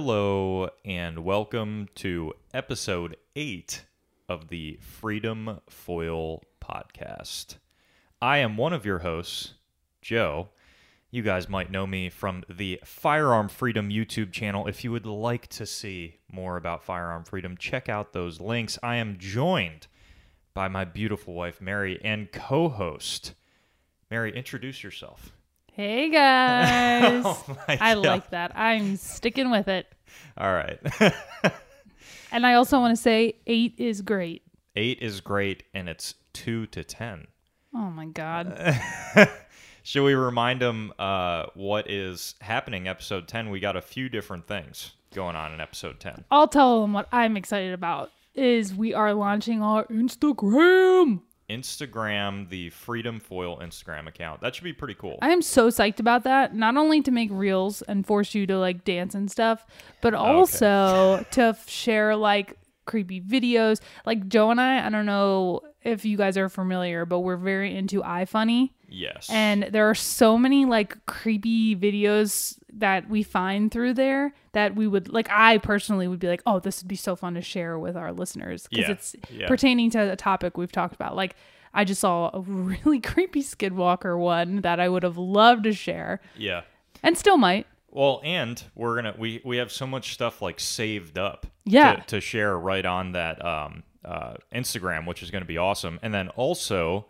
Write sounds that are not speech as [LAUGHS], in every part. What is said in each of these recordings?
Hello, and welcome to episode eight of the Freedom Foil podcast. I am one of your hosts, Joe. You guys might know me from the Firearm Freedom YouTube channel. If you would like to see more about firearm freedom, check out those links. I am joined by my beautiful wife, Mary, and co host. Mary, introduce yourself. Hey guys. [LAUGHS] Oh I God. like that. I'm sticking with it. All right. [LAUGHS] And I also want to say 8 is great. Eight is great, and it's two to ten. Oh my god. [LAUGHS] Should we remind them uh, what is happening? Episode 10, we got a few different things going on in episode 10. I'll tell them what I'm excited about is we are launching our Instagram. Instagram, the Freedom Foil Instagram account. That should be pretty cool. I am so psyched about that. Not only to make reels and force you to like dance and stuff, but also to f- share like creepy videos. Like Joe and I, I don't know if you guys are familiar, but we're very into iFunny. yes. And there are so many like creepy videos that we find through there that we would like I personally would be like, "Oh, this would be so fun to share with our listeners because Yeah, it's yeah. pertaining to a topic we've talked about." Like I just saw a [LAUGHS] really creepy Skinwalker one that I would have loved to share yeah. and still might. Well, and we're gonna we we have so much stuff like saved up, Yeah. to, to share right on that um uh Instagram, which is gonna be awesome. And then also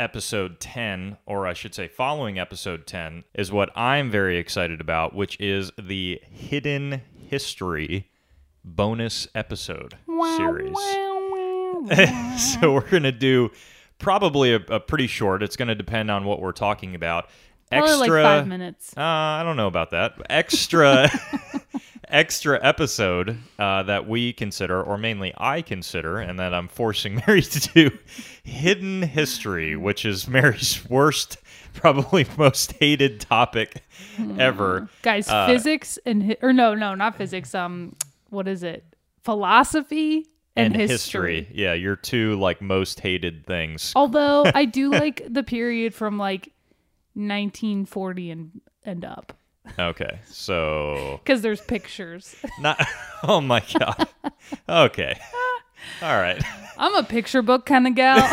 episode 10 or I should say following episode 10 is what I'm very excited about, which is the hidden history bonus episode series. [LAUGHS] so we're gonna do probably a, a pretty short. It's gonna depend on what we're talking about. Probably like Extra five minutes. uh, I don't know about that. Extra, [LAUGHS] extra episode uh, that we consider, or mainly I consider, and that I'm forcing [LAUGHS] Mary to do, hidden history, which is Mary's [LAUGHS] worst, probably [LAUGHS] most hated topic ever. Guys, uh, physics and hi- or no, no, not physics. Um, what is it? Philosophy and, history. Yeah, your two like most hated things. Although I do like the period from like 1940 and and up Okay, so [LAUGHS] because there's pictures. [LAUGHS] not. Oh my god. Okay. All right. I'm a picture book kind of gal. [LAUGHS]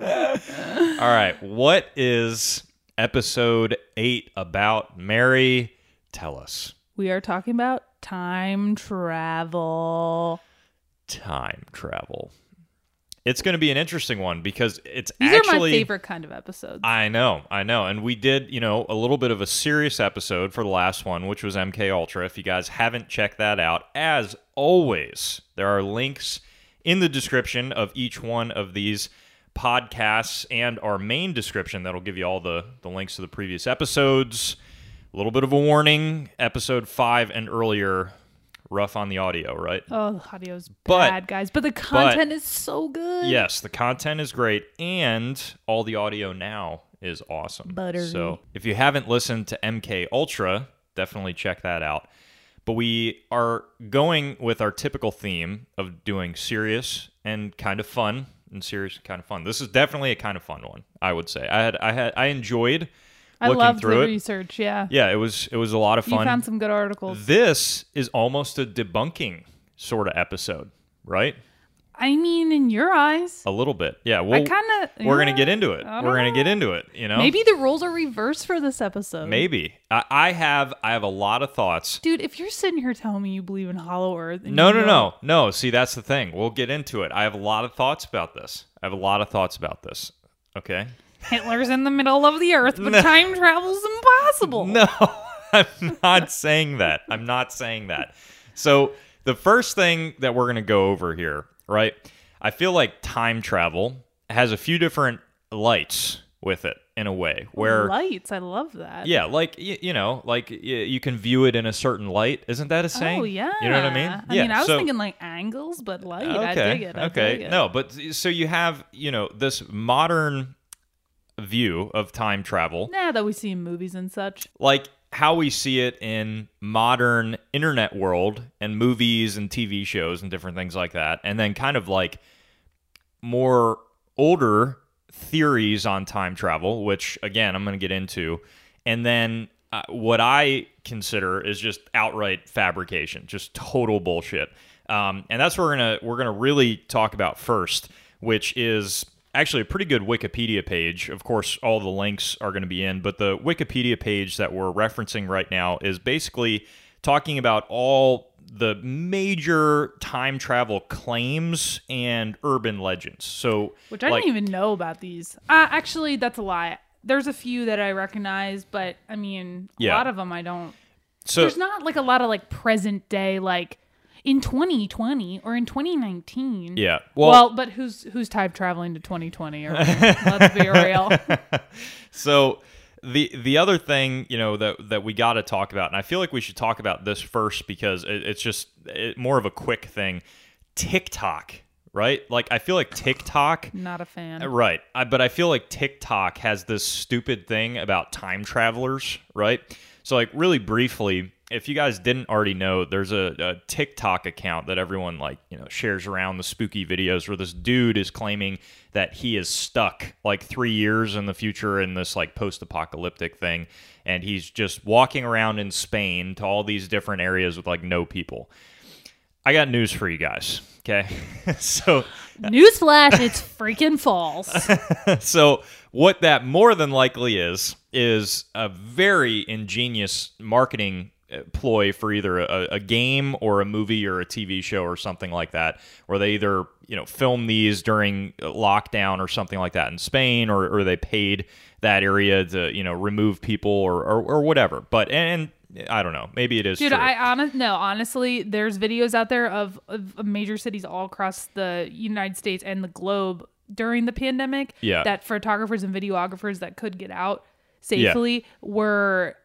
All right. What is episode eight about? Mary, tell us. we are talking about time travel. Time travel. It's going to be an interesting one because it's These actually. are my favorite kind of episodes. I know, I know, and we did, you know, a little bit of a serious episode for the last one, which was MK Ultra. If you guys haven't checked that out, as always, there are links in the description of each one of these podcasts and our main description that'll give you all the the links to the previous episodes. A little bit of a warning: episode five and earlier, rough on the audio, right? oh, the audio's But- bad, guys, but the content is so good. Yes, the content is great, and all the audio now is awesome. Buttery. So if you haven't listened to MK Ultra, definitely check that out. But we are going with our typical theme of doing serious and kind of fun, and serious and kind of fun. This is definitely a kind of fun one. I would say. I had, I had, I enjoyed I looking loved through the it. research. Yeah, Yeah, it was, it was a lot of you fun. found some good articles. this is almost a debunking sort of episode, right? I mean, in your eyes, A little bit, yeah. I Well, kind of. we're gonna get into it. We're gonna get into it. You know, Maybe the rules are reversed for this episode. maybe I, I have I have a lot of thoughts. Dude, if you're sitting here telling me you believe in Hollow Earth, No, no, know- no, no. See, that's the thing. We'll get into it. I have a lot of thoughts about this. I have a lot of thoughts about this. Okay. Hitler's in the middle of the Earth, but time travel's impossible. [LAUGHS] No, I'm not saying that. I'm not saying that. So the first thing that we're gonna go over here, right? I feel like time travel has a few different lights with it in a way where lights, I love that. Yeah, like y- you know, like y- you can view it in a certain light. Isn't that a oh, saying? Oh yeah. You know what I mean? I yeah. mean, I was so, thinking like angles, but light. okay, I dig it. I okay. dig it. No, but so you have you know this modern view of time travel, Nah, that we see in movies and such. like how we see it in modern internet world and movies and TV shows and different things like that, and then kind of like more older theories on time travel, which again I'm going to get into, and then uh, what I consider is just outright fabrication, just total bullshit. Um, and that's what we're gonna we're gonna really talk about first, which is actually a pretty good Wikipedia page. Of course, all the links are going to be in, but the Wikipedia page that we're referencing right now is basically talking about all the major time travel claims and urban legends. So, Which I like, didn't even know about these. Uh, actually, that's a lie. There's a few that I recognize, but I mean, a Yeah. lot of them I don't. so There's not like a lot of like present day, like in 2020 or in 2019. yeah. Well, Well, but who's who's time traveling to 2020? Or, [LAUGHS] let's be real. [LAUGHS] so the the other thing you know that that we got to talk about, and I feel like we should talk about this first because it, it's just it, more of a quick thing. TikTok, right? Like I feel like [SIGHS] TikTok. Not a fan. Uh, right. I, but I feel like TikTok has this stupid thing about time travelers, right? So, like, really briefly, if you guys didn't already know, there's a, a TikTok account that everyone, like, you know, shares around the spooky videos where this dude is claiming that he is stuck like three years in the future in this, like, post apocalyptic thing. And he's just walking around in Spain to all these different areas with, like, no people. I got news for you guys. Okay. [LAUGHS] so, Newsflash, it's freaking false. [LAUGHS] so what that more than likely is is a very ingenious marketing uh, Uh, ploy for either a, a game or a movie or a TV show or something like that, where they either you know film these during uh, lockdown or something like that in Spain, or, or they paid that area to you know remove people or or, or whatever. But and, I don't know, maybe it is Dude, true. I honest no, honestly, there's videos out there of, of major cities all across the United States and the globe during the pandemic Yeah. that photographers and videographers that could get out safely were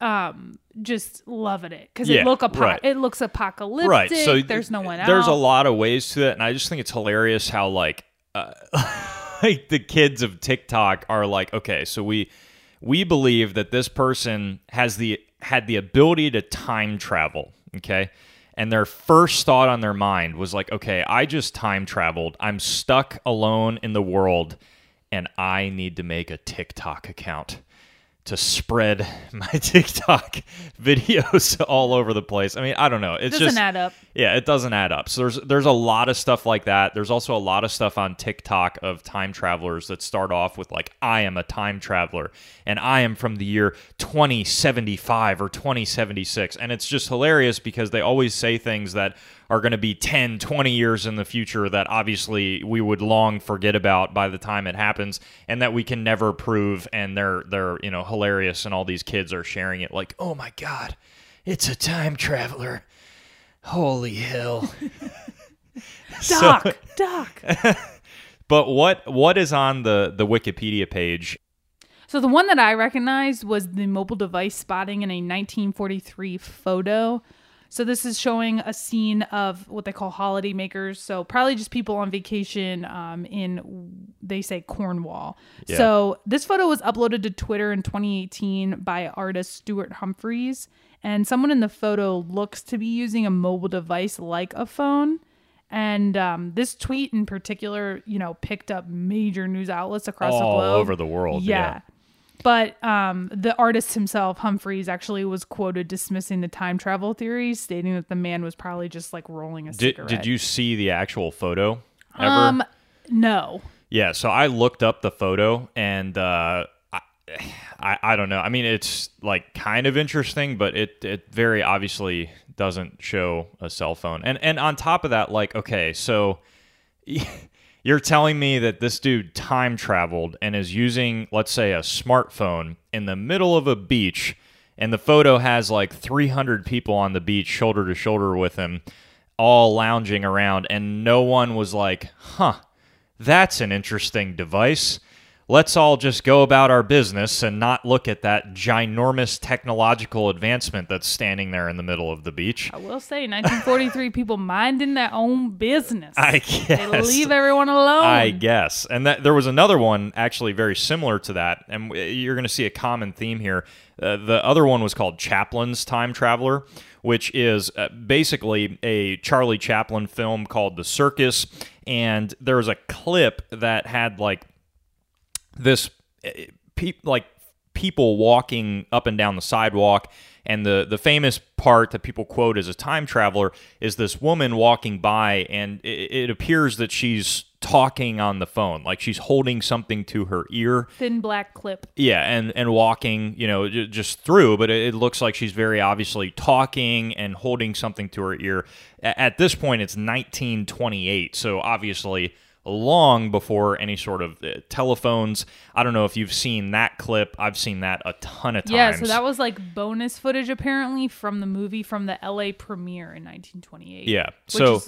um just loving it because Yeah, it look apo- right. it looks apocalyptic. right so there's no one out. there's a lot of ways to it and i just think it's hilarious how like uh, [LAUGHS] like the kids of tiktok are like okay so we we believe that this person has the had the ability to time travel okay and their first thought on their mind was like okay i just time traveled i'm stuck alone in the world and i need to make a tiktok account to spread [LAUGHS] my TikTok [LAUGHS] videos all over the place. I mean, I don't know. It's doesn't just add up. yeah, it doesn't add up. So there's there's a lot of stuff like that. There's also a lot of stuff on TikTok of time travelers that start off with like I am a time traveler and I am from the year 2075 or 2076 and it's just hilarious because they always say things that are going to be 10, 20 years in the future that obviously we would long forget about by the time it happens and that we can never prove and they're they're, you know, hilarious and all these kids are sharing it like, "Oh my god, it's a time traveler." Holy hell. [LAUGHS] [LAUGHS] So- Doc, Doc. [LAUGHS] but what what is on the the Wikipedia page? So the one that I recognized was the mobile device spotting in a 1943 photo. So this is showing a scene of what they call holiday makers. So probably just people on vacation um, in they say Cornwall. Yeah. So this photo was uploaded to Twitter in 2018 by artist Stuart Humphryes, and someone in the photo looks to be using a mobile device like a phone. And um, this tweet in particular, you know, picked up major news outlets across the All globe over the world, yeah. But um, the artist himself, Humphryes, actually was quoted dismissing the time travel theories, stating that the man was probably just like rolling a Did cigarette. did you see the actual photo ever? Um, no. yeah, so I looked up the photo and uh I, I I don't know. I mean, it's like kind of interesting, but it it very obviously doesn't show a cell phone. And and on top of that, like okay, so [LAUGHS] you're telling me that this dude time traveled and is using, let's say, a smartphone in the middle of a beach, and the photo has like 300 people on the beach, shoulder to shoulder with him, all lounging around, and no one was like, huh, that's an interesting device. Let's all just go about our business and not look at that ginormous technological advancement that's standing there in the middle of the beach. I will say, 1943 [LAUGHS] people minding their own business. I They guess. leave everyone alone. I guess. And that there was another one actually very similar to that, and you're going to see a common theme here. Uh, the other one was called Chaplin's Time Traveler, which is uh, basically a Charlie Chaplin film called The Circus, and there was a clip that had like this uh, pe- like people walking up and down the sidewalk. And the, the famous part that people quote as a time traveler is this woman walking by, and it, it appears that she's talking on the phone, like she's holding something to her ear. Thin black clip. Yeah, and and walking, you know, j- just through, but it, it looks like she's very obviously talking and holding something to her ear. A- At this point, it's 1928, so obviously long before any sort of uh, telephones. I don't know if you've seen that clip. I've seen that a ton of times. Yeah, so that was like bonus footage apparently from the movie from the LA premiere in 1928. yeah. So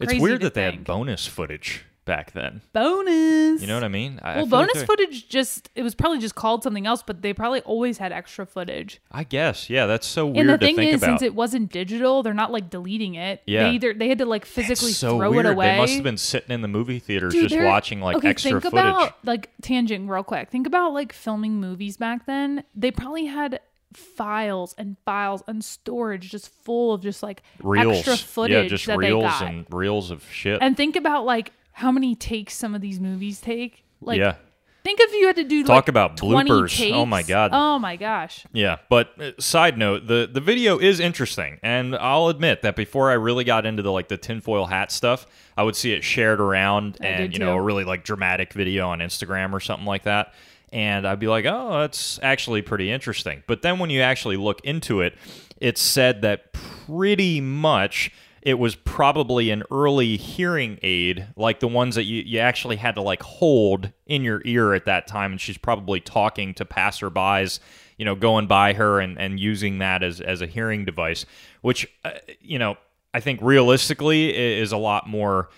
it's weird that they had bonus footage back then. bonus. You know what I mean? I, I Well, like bonus they're- footage just it was probably just called something else, but they probably always had extra footage. I guess. Yeah, that's so weird and the thing think is, about. since it wasn't digital, they're not like deleting it. Yeah. They either they had to like physically so throw weird. it away. They must have been sitting in the movie theaters Dude, just watching like okay, extra think footage. about like tangent real quick. Think about like filming movies back then. They probably had files and files and storage just full of just like reels. extra footage yeah, just that reels they got. and reels of shit. And think about like how many takes some of these movies take. Like yeah. think if you had to do Talk like about 20 bloopers. Oh my. God. Oh my gosh. Yeah, but uh, side note, the the video is interesting, and I'll admit that before I really got into the like the tinfoil hat stuff, I would see it shared around I and you know a really like dramatic video on Instagram or something like that, and I'd be like, oh, that's actually pretty interesting. But then when you actually look into it, it's said that pretty much it was probably an early hearing aid, like the ones that you, you actually had to like hold in your ear at that time. And she's probably talking to passerbys, you know, going by her and, and using that as, as a hearing device, which, uh, you know, I think realistically is a lot more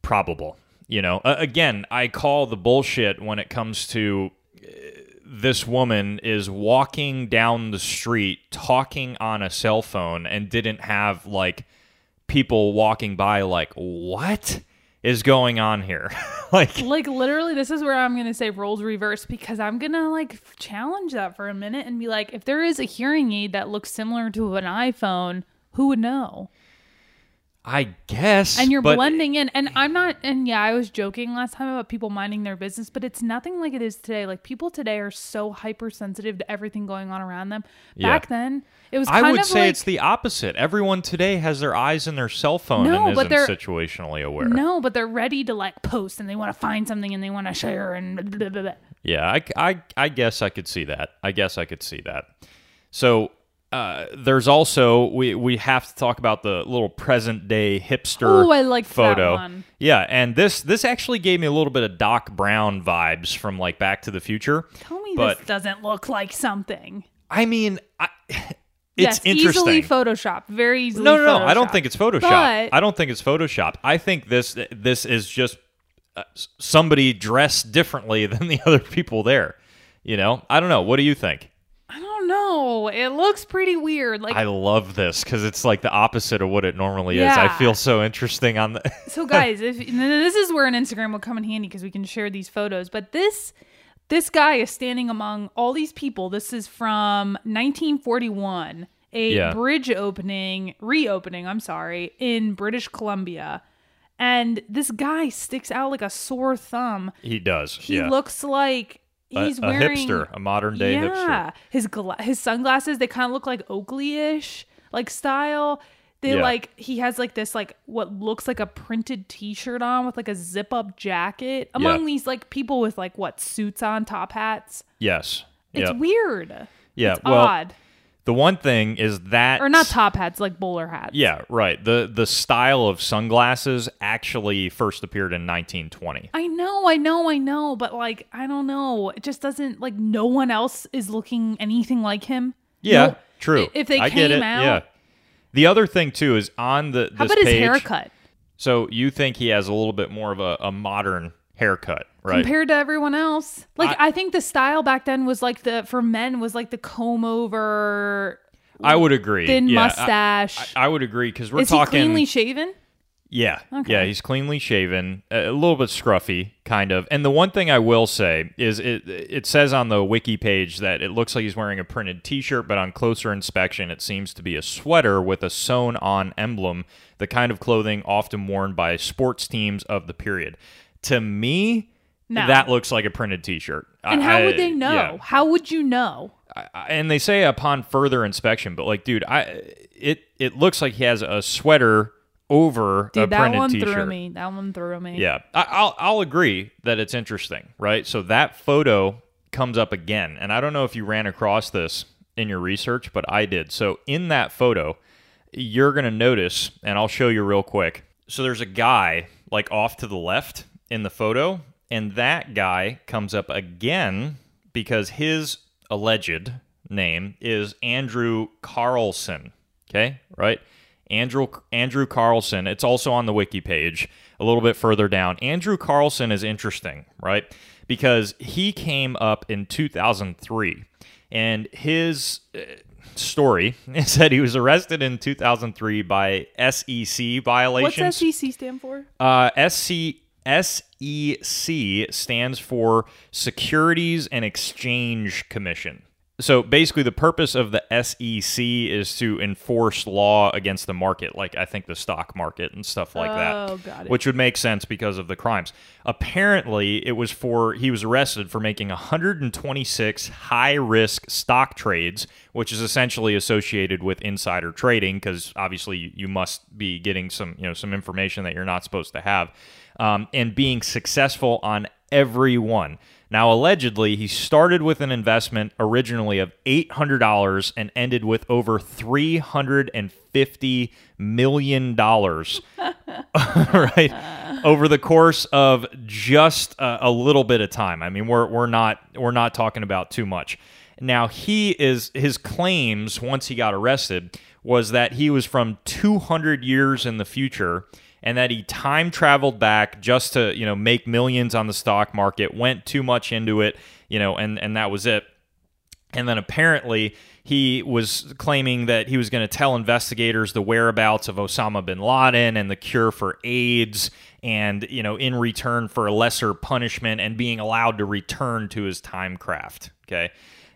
probable. You know, uh, again, I call the bullshit when it comes to uh, this woman is walking down the street talking on a cell phone and didn't have like people walking by like what is going on here [LAUGHS] like Like literally, this is where I'm gonna say roles reverse because I'm gonna like challenge that for a minute and be like, if there is a hearing aid that looks similar to an iPhone, who would know? I guess And you're blending in, and I'm not. And yeah, I was joking last time about people minding their business, but it's nothing like it is today. Like people today are so hypersensitive to everything going on around them. Yeah. Back then, it was. I would of say like, it's the opposite. Everyone today has their eyes in their cell phone No, and but isn't they're- situationally aware. No, but they're ready to like post and they want to find something and they want to share and blah, blah, blah. Yeah, I, I, I guess I could see that. I guess I could see that. So uh, there's also we we have to talk about the little present day hipster Ooh, I that photo. one. Yeah, and this this actually gave me a little bit of Doc Brown vibes from like Back to the Future. Tell me But- this doesn't look like something. I mean, I, [LAUGHS] it's yes, interesting. easily Photoshop. Very easily. no, no, no. I don't think it's Photoshop. But- I don't think it's Photoshop. I think this this is just uh, somebody dressed differently [LAUGHS] than the other people there. You know, I don't know. What do you think? Know. It looks pretty weird. Like I love this because it's like the opposite of what it normally is. I feel so interesting on the. [LAUGHS] so guys [LAUGHS] if this is where an instagram will come in handy because we can share these photos but this this guy is standing among all these people this is from 1941 a Yeah. bridge opening reopening i'm sorry in british columbia and this guy sticks out like a sore thumb he does. he yeah, looks like he's a wearing hipster, a modern day yeah. hipster. His gla- his sunglasses they kind of look like Oakley-ish like style. They Yeah. like he has like this like what looks like a printed T-shirt on with like a zip up jacket among Yeah. these like people with like what suits on, top hats. Yes. It's Yep. weird. Yeah. It's well, odd. The one thing is that Or not top hats, like bowler hats. Yeah, right. The the style of sunglasses actually first appeared in 1920. I know, I know, I know, but like I don't know. It just doesn't like no one else is looking anything like him. Yeah, No- true. If they I came out, yeah. The other thing too is on the how about his haircut So you think he has a little bit more of a, a modern haircut, right? compared to everyone else? Like I- I, think the style back then was like the for men was like the comb over I would agree. thin yeah, mustache. I, I would agree because we're is talking. he cleanly shaven? Yeah. Okay. Yeah, he's cleanly shaven, a little bit scruffy, kind of. And the one thing I will say is it it says on the wiki page that it looks like he's wearing a printed t-shirt, but on closer inspection it seems to be a sweater with a sewn on emblem, the kind of clothing often worn by sports teams of the period. To me, No. that looks like a printed t-shirt. And how would they know? yeah. How would you know? I- I- and they say upon further inspection, but like, dude, I it it looks like he has a sweater over a that printed one t-shirt. That one threw me. That one threw me. Yeah, I, I'll I'll agree that it's interesting, right? So that photo comes up again, and I don't know if you ran across this in your research, but I did. So in that photo, you're gonna notice, and I'll show you real quick. So there's a guy like off to the left in the photo, and that guy comes up again because his alleged name is Andrew Carlssin. Okay, right? Andrew Andrew Carlssin. It's also on the wiki page a little bit further down. Andrew Carlssin is interesting, right? Because he came up in 2003 and his uh, story [LAUGHS] is that he was arrested in 2003 by SEC violations. What's SEC stand for? Uh, SC, SEC stands for Securities and Exchange Commission. So basically, the purpose of the SEC is to enforce law against the market, like I think the stock market and stuff like that. Oh, it. Which would make sense because of the crimes. Apparently, it was for, he was arrested for making 126 high risk stock trades, which is essentially associated with insider trading because obviously you, you must be getting some, you know, some information that you're not supposed to have, um, and being successful on every one. Now, allegedly, he started with an investment originally of $800 and ended with over $350 million, [LAUGHS] right? Over the course of just a, a little bit of time. I mean, we're, we're, not, we're not talking about too much. Now, he is, his claims once he got arrested was that he was from 200 years in the future and that he time traveled back just to you know make millions on the stock market went too much into it you know and and that was it. And then apparently he was claiming that he was going to tell investigators the whereabouts of Osama bin Laden and the cure for AIDS and you know in return for a lesser punishment and being allowed to return to his time craft okay?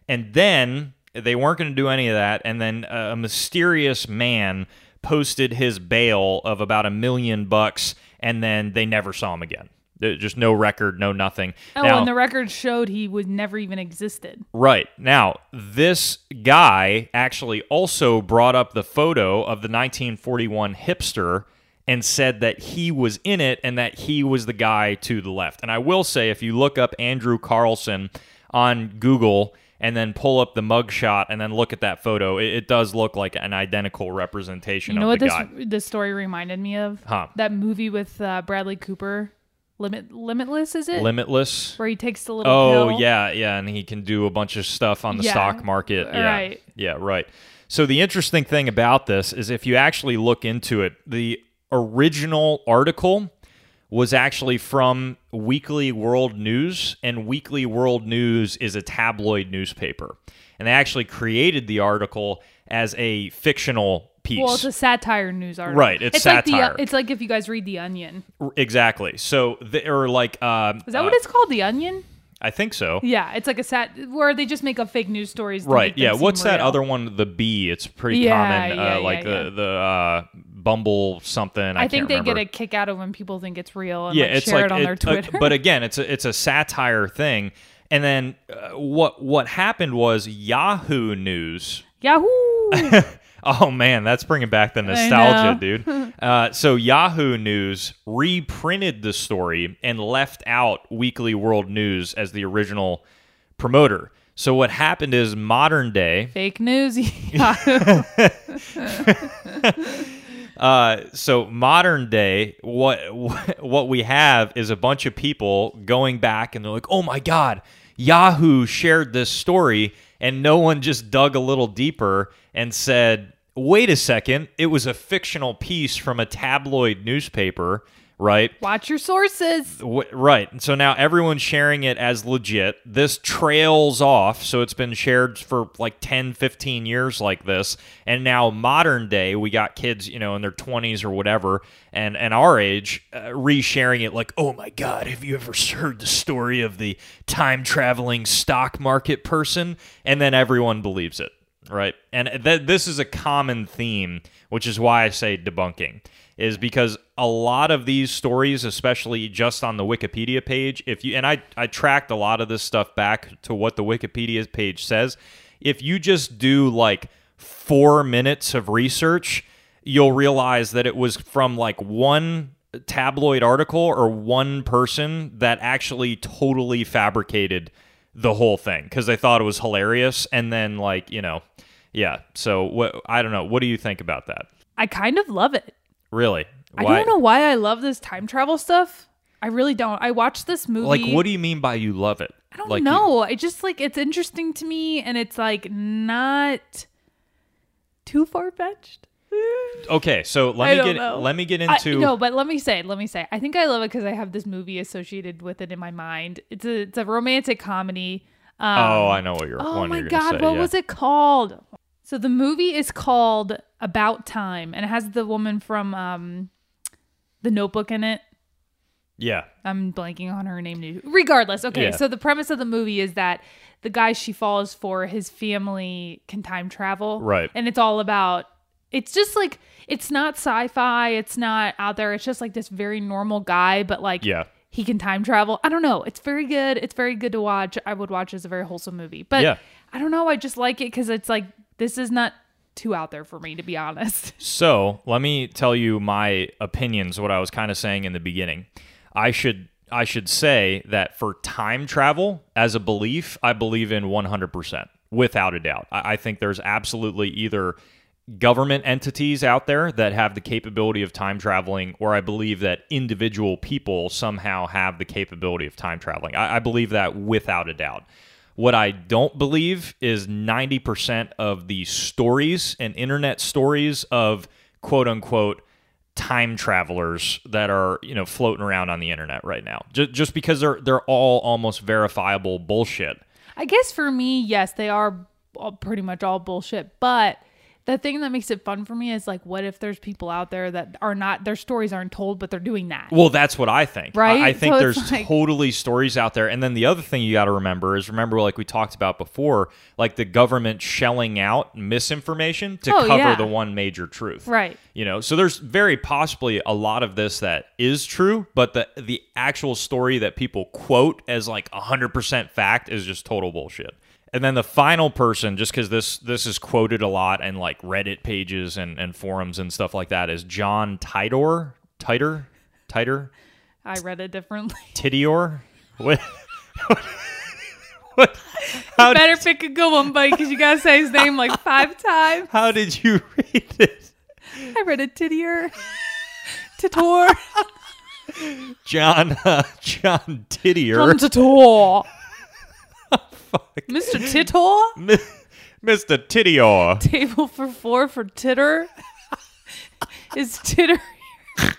And then they weren't going to do any of that and then a mysterious man posted his bail of about a million bucks and then they never saw him again just no record no nothing Oh, Now- and the record showed he would never even existed. Right. Now, this guy actually also brought up the photo of the 1941 hipster and said that he was in it and that he was the guy to the left. And I will say, if you look up Andrew Carlssin on Google and then pull up the mugshot and then look at that photo, it, it does look like an identical representation You know of what the this guy. this story reminded me of? Huh. That movie with uh, Bradley Cooper, Limit Limitless, is it? Limitless. Where he takes the little Oh pill. yeah, yeah, and he can do a bunch of stuff on the Yeah, stock market. Yeah, right. yeah, right. So the interesting thing about this is if you actually look into it, the original article was actually from Weekly World News, and Weekly World News is a tabloid newspaper, and they actually created the article as a fictional piece. Well, it's a satire news article. Right, it's Like the, satire. it's like if you guys read The Onion. exactly. So they're like, um, Is that uh, what it's called? The Onion? I think so. Yeah, it's like a sat where they just make up fake news stories. to Right. Yeah. What's that real. other one? The B. It's pretty Yeah, common. yeah, uh, like yeah, the the uh, Bumble something. I, I, think they remember. get a kick out of when people think it's real and yeah. like, it's share like it on it- their uh, Twitter. but [LAUGHS] again, it's a it's a satire thing. And then uh, what what happened was Yahoo News. Yahoo! [LAUGHS] Oh man, that's bringing back the nostalgia, dude. [LAUGHS] Uh, so Yahoo News reprinted the story and left out Weekly World News as the original promoter. So what happened is modern day Fake news. Yahoo. Uh, so modern day, what [LAUGHS] what we have is a bunch of people going back and they're like, "Oh my God, Yahoo shared this story," and no one just dug a little deeper and said, "Wait a second, it was a fictional piece from a tabloid newspaper." Right? Watch your sources. W- right. And So now everyone's sharing it as legit. This trails off. So it's been shared for like 10, 15 years like this. And now, modern day, we got kids, you know, in their 20s or whatever, and, and our age, uh, resharing it like, oh my God, have you ever heard the story of the time traveling stock market person? And then everyone believes it. Right. And th- this is a common theme, which is why I say debunking. Is because a lot of these stories, especially just on the Wikipedia page, if you and I I tracked a lot of this stuff back to what the Wikipedia page says. If you just do like 4 minutes of research, you'll realize that it was from like one tabloid article or one person that actually totally fabricated the whole thing because they thought it was hilarious and then like you know yeah so what i don't know what do you think about that I kind of love it. Really I don't know why I love this time travel stuff. I really don't. I watched this movie. like what do you mean by you love it I don't like, you- know. I just like it's interesting to me, and it's like not too far fetched. [LAUGHS] okay so let I me get know. let me get I, into no, but let me say, let me say, I think I love it because I have this movie associated with it in my mind. It's a it's a romantic comedy. Um, oh i know what you're Oh my you're god, say, what yeah. was it called? So the movie is called About Time, and it has the woman from um, The Notebook in it. yeah I'm blanking on her name. Regardless, okay. Yeah. So the premise of the movie is that the guy she falls for, his family can time travel, Right. And it's all about. It's just like it's not sci-fi. It's not out there. It's just like this very normal guy, but like Yeah. he can time travel. I don't know. It's very good. It's very good to watch. I would watch as a very wholesome movie, but Yeah. I don't know. I just like it because it's like this is not too out there for me to be honest. [LAUGHS] So let me tell you my opinions. What I was kind of saying in the beginning, I should I should say that for time travel as a belief, I believe in 100% without a doubt. I, I think there's absolutely either government entities out there that have the capability of time traveling, or I believe that individual people somehow have the capability of time traveling. I, I believe that without a doubt. What I don't believe is 90% of the stories and internet stories of quote unquote time travelers that are, you know, floating around on the internet right now. Just, just because they're they're all almost verifiable bullshit. I guess for me, yes, they are all, pretty much all bullshit. But the thing that makes it fun for me is like, what if there's people out there that are not their stories aren't told, but they're doing that. Well, that's what I think. Right? I, I think So there's like- totally stories out there. And then the other thing you got to remember is remember, like we talked about before, like the government shelling out misinformation to Oh, cover yeah. the one major truth. Right. You know, so there's very possibly a lot of this that is true, but the the actual story that people quote as like 100% fact is just total bullshit. And then the final person, just because this this is quoted a lot in like Reddit pages and, and forums and stuff like that, is John Tidor, Titer, Titer, I read it differently. [LAUGHS] Tidior. What? [LAUGHS] what? How, Better pick a good one, buddy, because you gotta say his name like five [LAUGHS] times. how did you read it? I read a tittier. Titor. John uh, John Tidior. John Titor. Mr. Titor. Mr. Tidior. Table for four for titter. [LAUGHS] Is titter here?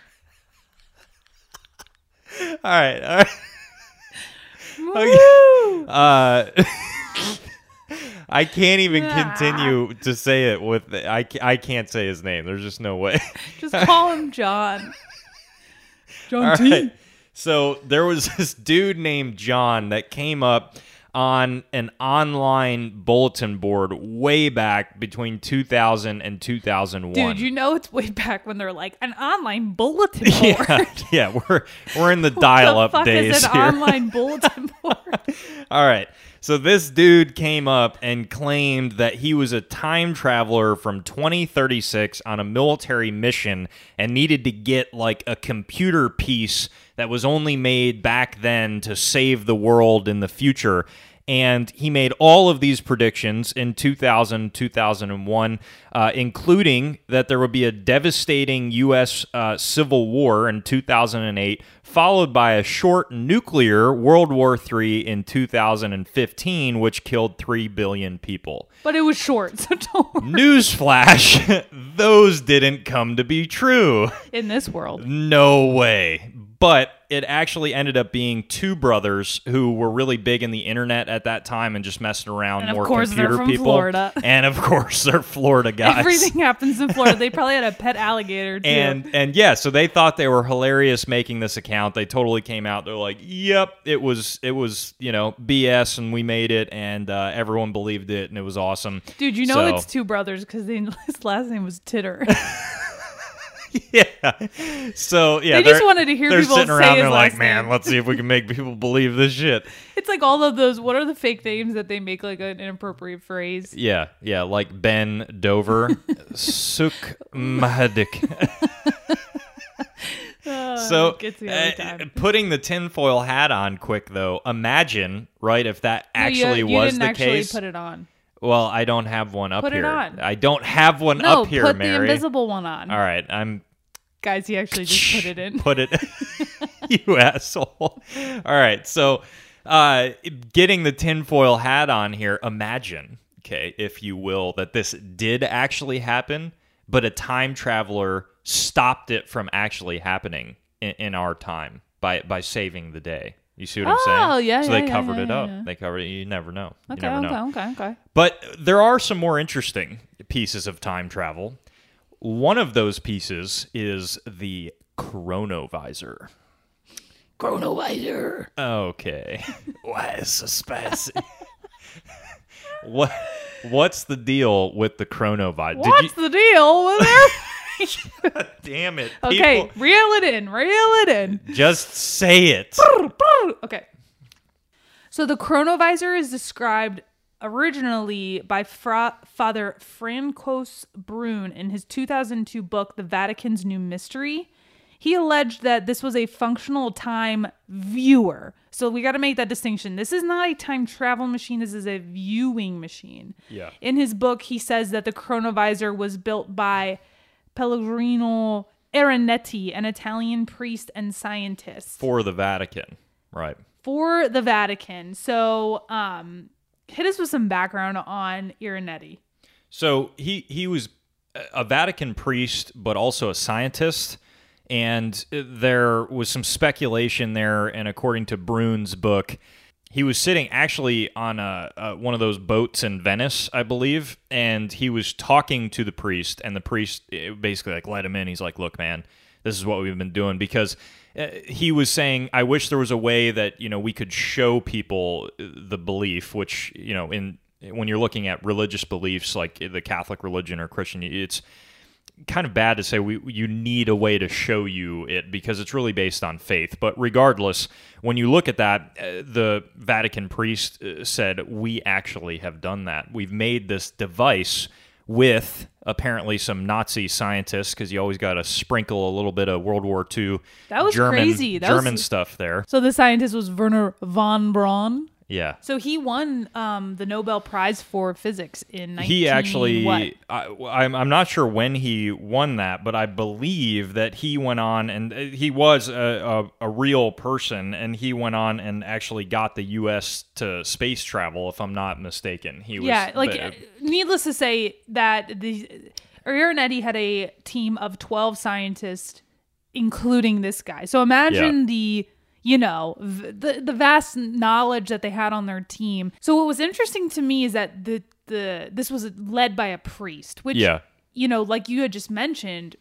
All right. All right. [LAUGHS] Woo! Uh, [LAUGHS] I can't even continue to say it with I, I can't say his name. There's just no way. Just call him John. John All T. right. So there was this dude named John that came up on an online bulletin board way back between 2000 and 2001. Dude, you know it's way back when they're like an online bulletin [LAUGHS] board. yeah, [LAUGHS] yeah, we're we're in the [LAUGHS] dial-up the days is an here. online bulletin board? All right. So this dude came up and claimed that he was a time traveler from 2036 on a military mission and needed to get like a computer piece that was only made back then to save the world in the future. And he made all of these predictions in 2000, 2001, uh, including that there would be a devastating U.S. Uh, civil war in 2008, followed by a short nuclear World War III in 2015, which killed 3 billion people. But it was short, so [LAUGHS] don't worry. Newsflash, [LAUGHS] those didn't come to be true. in this world. No way. But it actually ended up being two brothers who were really big in the internet at that time and just messing around And of more course they're computer from people. Florida. [LAUGHS] And of course they're Florida [LAUGHS] guys. Everything happens in Florida. They probably had a pet alligator too. And and yeah, so they thought they were hilarious making this account. They totally came out. They're like, "Yep, it was it was you know BS, and we made it, and uh, everyone believed it, and it was awesome." Dude, you know So- it's two brothers because [LAUGHS] his last name was Titter. yeah, yeah. [LAUGHS] So yeah, They just wanted to hear they're people sitting say around. They're like, man, name." let's see if we can make people believe this shit. [LAUGHS] It's like all of those. What are the fake names that they make like an inappropriate phrase? Yeah, yeah, like Ben Dover, [LAUGHS] Suk Mahadik. Uh, So, it gets me every uh, putting the tinfoil hat on quick though, imagine, right, if that No, you- actually you, was didn't the actually case. Put it on. well, I don't have one up Put it here. on. I don't have one No, up here, put Mary. the invisible one on. All right, I'm Guys, he actually just put it in. [LAUGHS] Put it, [LAUGHS] you asshole. All right, so uh, getting the tinfoil hat on here, imagine, okay, if you will, that this did actually happen, but a time traveler stopped it from actually happening in, in our time by by saving the day. You see what I'm saying? Oh, yeah, So yeah, they yeah, covered yeah, it up. They covered it. You never know. You Okay, never okay, know. okay, okay. But there are some more interesting pieces of time travel. One of those pieces is the chronovisor. Chronovisor. Okay. [LAUGHS] Why spicy? [LAUGHS] what what's the deal with the chronovisor? What's the deal with it? [LAUGHS] Damn it. okay, reel it in. Reel it in. Just say it. Okay. So the chronovisor is described originally by Fra- Father François Brune in his 2002 book, The Vatican's New Mystery. He alleged that this was a functional time viewer. So we got to make that distinction. This is not a time travel machine, this is a viewing machine. Yeah. In his book, he says that the chronovisor was built by Pellegrino Ernetti, an Italian priest and scientist For the Vatican. Right. for the Vatican. So, um, hit us with some background on Ernetti. So he he was a Vatican priest, but also a scientist. And there was some speculation there, and according to Brune's book, he was sitting actually on a, a one of those boats in Venice, I believe, and he was talking to the priest, and the priest eh, basically like let him in. He's like, "Look, man, this is what we've been doing," because uh, he was saying, "I wish there was a way that you know we could show people the belief, which you know in." When you're looking at religious beliefs like the Catholic religion or Christian, it's kind of bad to say we you need a way to show you it because it's really based on faith. But regardless, when you look at that, uh, the Vatican priest uh, said we actually have done that. We've made this device with apparently some Nazi scientists because you always got to sprinkle a little bit of World War II That was German crazy. That was- German stuff there. So the scientist was Wernher von Braun. Yeah. So he won um, the Nobel Prize for Physics in 19 he actually what? I, I'm, I'm not sure when he won that but i believe that he went on and uh, he was a, a, a real person and he went on and actually got the us to space travel if i'm not mistaken he was yeah, like uh, needless to say that the Ernetti had a team of 12 scientists including this guy. So imagine Yeah. the you know v- the the vast knowledge that they had on their team. So what was interesting to me is that the the this was led by a priest, which Yeah. you know, like you had just mentioned,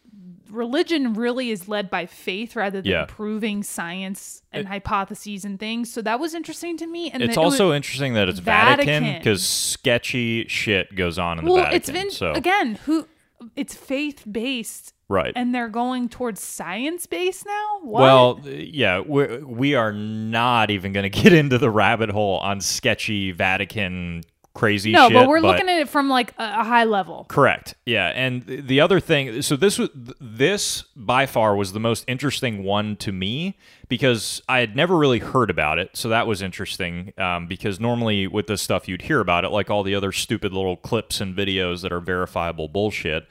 religion really is led by faith rather than Yeah. proving science and hypotheses and things. So that was interesting to me. And it's that it also interesting that it's Vatican because sketchy shit goes on in the Vatican. it's been so again who it's faith based, right. and they're going towards science based now. What? Well, yeah, we we are not even going [LAUGHS] to get into the rabbit hole on sketchy Vatican crazy no, shit. but we're looking at it from like a, a high level. Correct. Yeah, and the other thing, so this was this by far was the most interesting one to me because I had never really heard about it. So that was interesting um, because normally with this stuff you'd hear about it, like all the other stupid little clips and videos that are verifiable bullshit.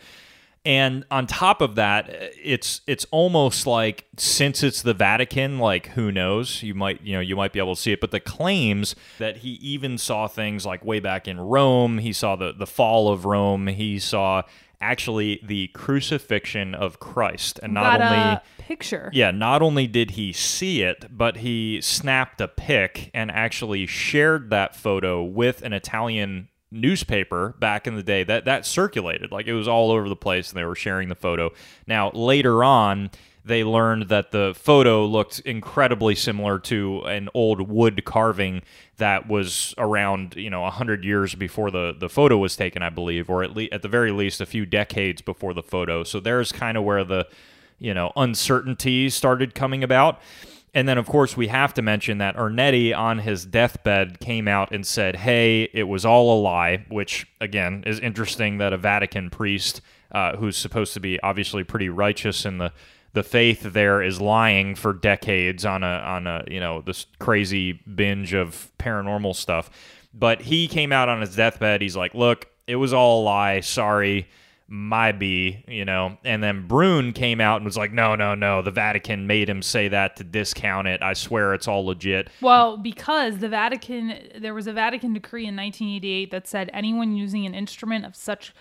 And on top of that, it's it's almost like since it's the Vatican, like who knows? You might you know you might be able to see it, but the claims that he even saw things like way back in Rome, he saw the the fall of Rome, he saw actually the crucifixion of Christ, and not Got only a picture. yeah, not only did he see it, but he snapped a pic and actually shared that photo with an Italian newspaper back in the day that that circulated. Like it was all over the place and they were sharing the photo. Now later on they learned that the photo looked incredibly similar to an old wood carving that was around you know 100 years before the the photo was taken i believe or at least at the very least a few decades before the photo. So there's kind of where the you know, uncertainty started coming about. And then, of course, we have to mention that Ernetti on his deathbed came out and said, hey, it was all a lie, which, again, is interesting that a Vatican priest uh, who's supposed to be obviously pretty righteous in the the faith there is lying for decades on a on a you know this crazy binge of paranormal stuff. But he came out on his deathbed. He's like look it was all a lie. Sorry my be you know. And then brune came out and was like no no no the vatican made him say that to discount it. I swear it's all legit. Well, because the Vatican, there was a Vatican decree in 1988 that said anyone using an instrument of such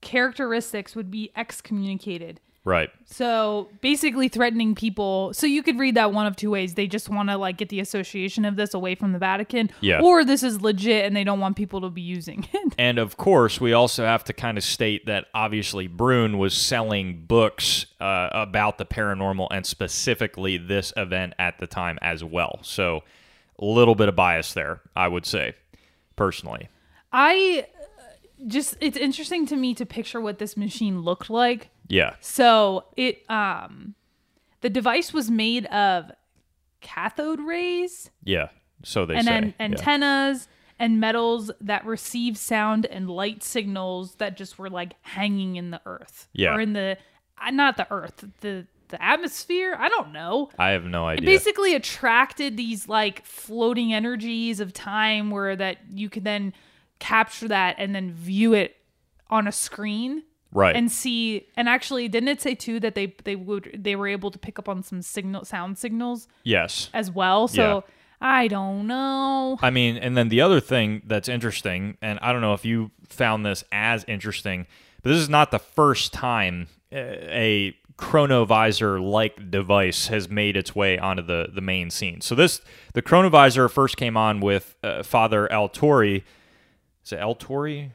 characteristics would be excommunicated. Right So basically threatening people. So you could read that one of two ways. They just want to like get the association of this away from the Vatican. Yeah. Or this is legit and they don't want people to be using it. [LAUGHS] And of course, we also have to kind of state that obviously Brune was selling books uh, about the paranormal and specifically this event at the time as well. So a little bit of bias there, I would say, personally. I uh, just it's interesting to me to picture what this machine looked like. Yeah. So it um the device was made of cathode rays Yeah. So they and say. then Yeah. antennas and metals that receive sound and light signals that just were like hanging in the earth Yeah. or in the uh, not the earth the the atmosphere i don't know I have no it idea. basically attracted these like floating energies of time where that you could then capture that and then view it on a screen right. and see and actually didn't it say too that they they would they were able to pick up on some signal sound signals yes. as well so i don't know I mean, and then the other thing that's interesting, and I don't know if you found this as interesting, but this is not the first time uh, a chronovisor like device has made its way onto the, the main scene. So this the chronovisor first came on with uh, Father Altori. Is it Altori?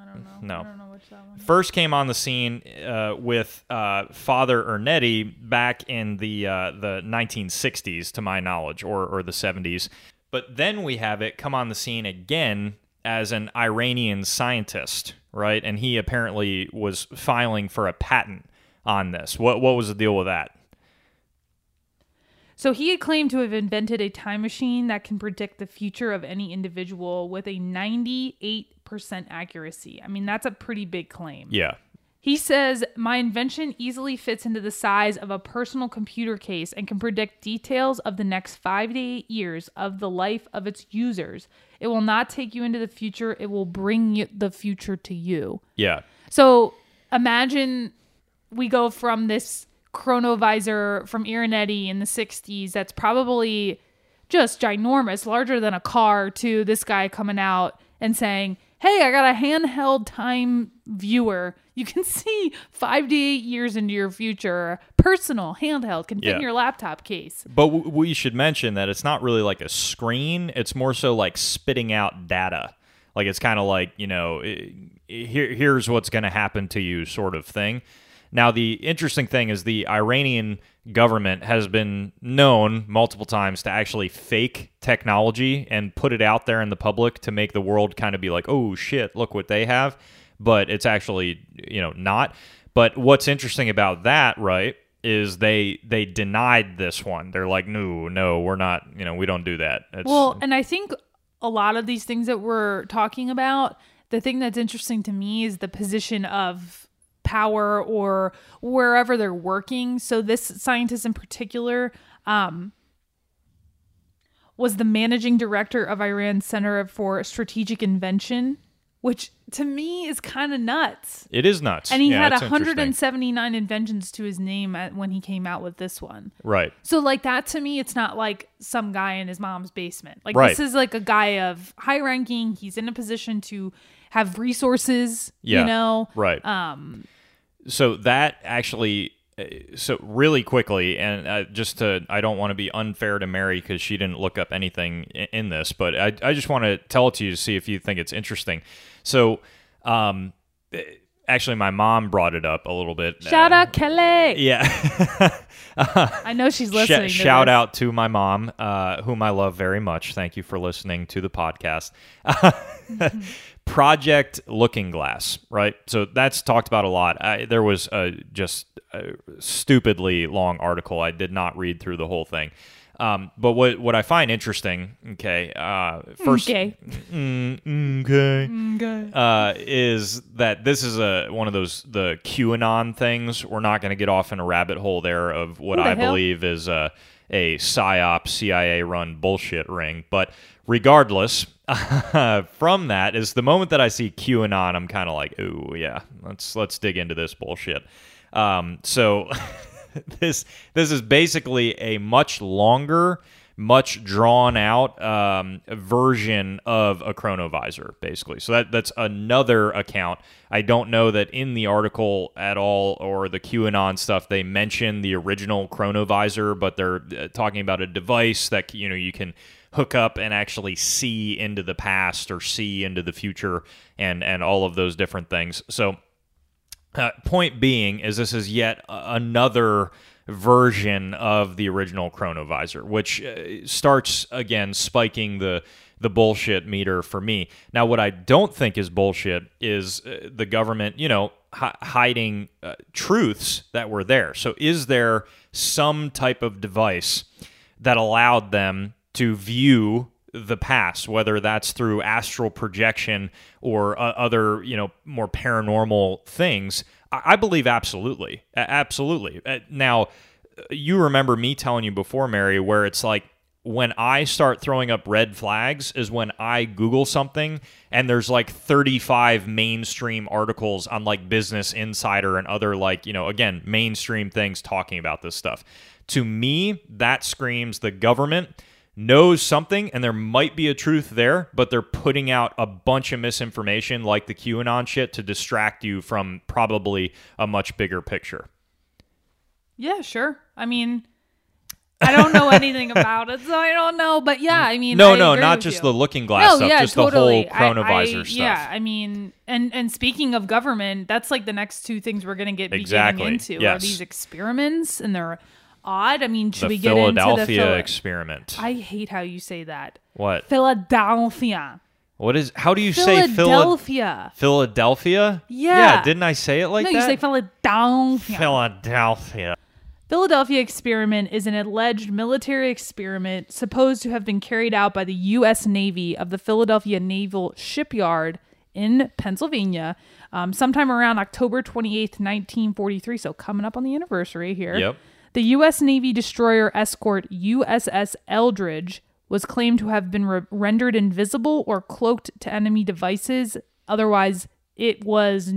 I don't know No. i don't know which that one first came on the scene uh, with uh, Father Ernetti back in the uh, the 1960s, to my knowledge, or or the 70s. But then we have it come on the scene again as an Iranian scientist, right? And he apparently was filing for a patent on this. What what was the deal with that? So he had claimed to have invented a time machine that can predict the future of any individual with a 98% accuracy. I mean, that's a pretty big claim. Yeah, He says, My invention easily fits into the size of a personal computer case and can predict details of the next five to eight years of the life of its users. It will not take you into the future, it will bring you the future to you. yeah, So imagine we go from this chronovisor from Ernetti in the 60s that's probably just ginormous, larger than a car, to this guy coming out and saying, Hey, I got a handheld time viewer. You can [LAUGHS] see five to eight years into your future. Personal, handheld, can fit Yeah. in your laptop case. But w- we should mention that it's not really like a screen. It's more so like spitting out data. Like it's kind of like you know, i- i- here here's what's going to happen to you, sort of thing. Now the interesting thing is the Iranian government has been known multiple times to actually fake technology and put it out there in the public to make the world kind of be like, oh shit, look what they have. But it's actually you know not. But what's interesting about that, right? is they they denied this one. They're like, no, no, we're not. You know, we don't do that. It's, Well, and I think a lot of these things that we're talking about, the thing that's interesting to me is the position of power or wherever they're working. So this scientist in particular um, was the managing director of Iran's Center for Strategic Invention, which to me is kind of nuts. it is nuts. And he Yeah, had 179 inventions to his name at, when he came out with this one. Right. So like that to me, it's not like some guy in his mom's basement. Like Right. this is like a guy of high ranking. He's in a position to have resources. Yeah. You know. Right. Um. So that actually uh, so really quickly and uh, just to i don't want to be unfair to mary because she didn't look up anything in, in this but I, I just want to tell it to you to see if you think it's interesting so um, actually, my mom brought it up a little bit. Shout Uh, out Kelly. Yeah. [LAUGHS] I know she's Sh- listening. to shout this. out to my mom, uh, whom I love very much. Thank you for listening to the podcast. [LAUGHS] Project Looking Glass, right? So that's talked about a lot. I, there was a just a stupidly long article. I did not read through the whole thing. Um, but what what I find interesting, okay, uh, first, Okay. Mm, okay, Okay. uh, is that this is a one of those the QAnon things. We're not going to get off in a rabbit hole there of what the I hell? believe is a a psyop CIA run bullshit ring. But regardless, [LAUGHS] from that is the moment that I see QAnon, I'm kind of like, ooh yeah, let's let's dig into this bullshit. Um, so [LAUGHS] this this is basically a much longer, much drawn out um, version of a chronovisor, basically. So that that's another account. I don't know that in the article at all or the QAnon stuff they mention the original chronovisor, but they're uh, talking about a device that you know you can hook up and actually see into the past or see into the future and and all of those different things. So uh, point being is this is yet another version of the original chronovisor, which uh, starts again spiking the the bullshit meter for me. Now, what I don't think is bullshit is uh, the government, you know, hi- hiding uh, truths that were there. So, is there some type of device that allowed them to view the past, whether that's through astral projection or uh, other, you know, more paranormal things. I, believe absolutely, absolutely. Uh, now, you remember me telling you before, Mary, where it's like when I start throwing up red flags is when I Google something and there's like 35 mainstream articles on like Business Insider and other like, you know, again, mainstream things talking about this stuff. To me, that screams the government knows something and there might be a truth there, but they're putting out a bunch of misinformation like the QAnon shit to distract you from probably a much bigger picture. Yeah, sure. I mean, I don't know [LAUGHS] anything about it, so I don't know. But yeah, I mean, No, I no, not just you. the looking glass no, stuff, yeah, just totally. the whole chronovisor I, I, stuff. Yeah, I mean, and and speaking of government, that's like the next two things we're gonna get Exactly, into are these experiments, and they're odd. I mean, should the we get into the Philadelphia experiment. I hate how you say that. what? Philadelphia. What is? How do you say Phila- Philadelphia. Philadelphia? Yeah. Yeah. Didn't I say it like no, that? you say Philadelphia. Philadelphia. Philadelphia experiment is an alleged military experiment supposed to have been carried out by the U.S. Navy of the Philadelphia Naval Shipyard in Pennsylvania um, sometime around October 28th, 1943. So, coming up on the anniversary here. Yep. The U.S. Navy destroyer escort USS Eldridge was claimed to have been re- rendered invisible or cloaked to enemy devices. Otherwise, it was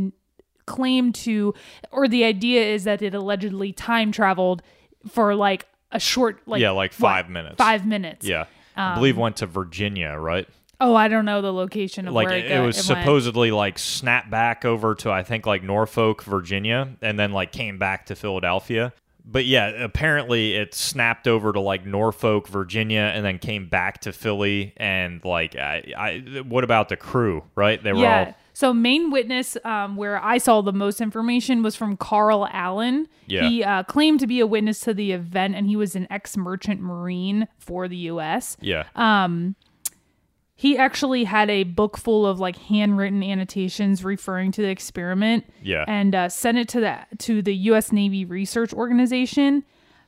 claimed to, or the idea is that it allegedly time traveled for like a short, like Yeah, like what? five minutes. Five minutes. Yeah. I Um, believe went to Virginia, right? Oh, I don't know the location of Like where it, it, was went. supposedly like snapped back over to I think like Norfolk, Virginia, and then like came back to Philadelphia. But yeah, apparently it snapped over to like Norfolk, Virginia, and then came back to Philly. And like, I, I what about the crew? Right? They were Yeah. all So main witness, um, where I saw the most information was from Carl Allen. Yeah. He uh, claimed to be a witness to the event, and he was an ex-merchant marine for the U.S. yeah, He actually had a book full of like handwritten annotations referring to the experiment. Yeah. And uh, sent it to the to the U.S. Navy Research Organization,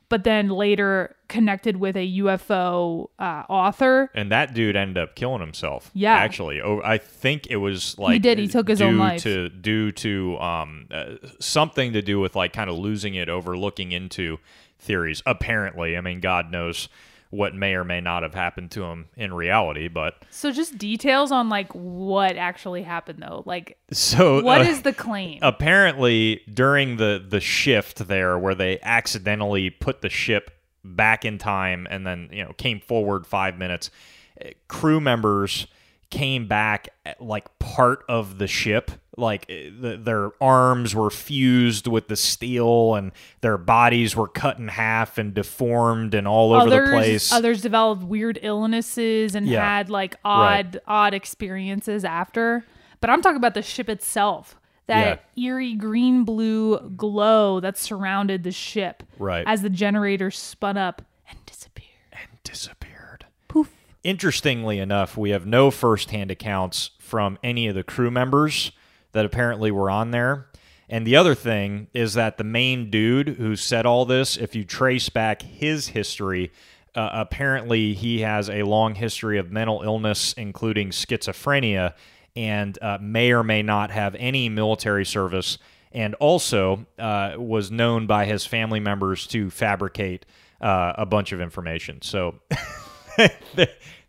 but then later connected with a UFO uh, author. and that dude ended up killing himself. Yeah. actually, oh, I think it was like he did. He took his own life. to due to um uh, something to do with like kind of losing it over looking into theories. Apparently, I mean, God knows what may or may not have happened to him in reality, but So just details on like what actually happened though. Like so what uh, is the claim? apparently during the the shift there where they accidentally put the ship back in time and then you know came forward five minutes eh, crew members came back at, like part of the ship like eh, the, their arms were fused with the steel and their bodies were cut in half and deformed and all over the place Others developed weird illnesses and Yeah. had like odd odd experiences after. But I'm talking about the ship itself. that eerie green blue glow that surrounded the ship Right. as the generator spun up and disappeared. And disappeared. Poof. Interestingly enough, we have no firsthand accounts from any of the crew members that apparently were on there. And the other thing is that the main dude who said all this, if you trace back his history, uh, apparently he has a long history of mental illness, including schizophrenia, and uh, may or may not have any military service, and also uh, was known by his family members to fabricate uh, a bunch of information. So [LAUGHS]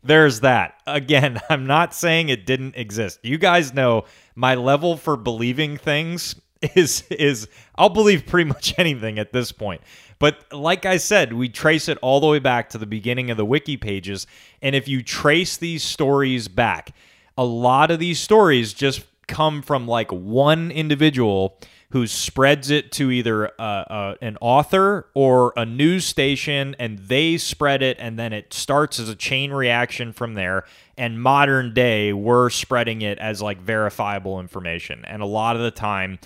there's that. Again, [LAUGHS] I'm not saying it didn't exist. You guys know my level for believing things [LAUGHS] is is I'll believe pretty much [LAUGHS] anything at this point. But like I said, we trace it all the way back to the beginning of the wiki pages, and if you trace these stories back, a lot of these stories just come from like one individual who spreads it to either uh, uh, an author or a news station, and they spread it, and then it starts as a chain reaction from there. And modern day, we're spreading it as like verifiable information, and a lot of the time,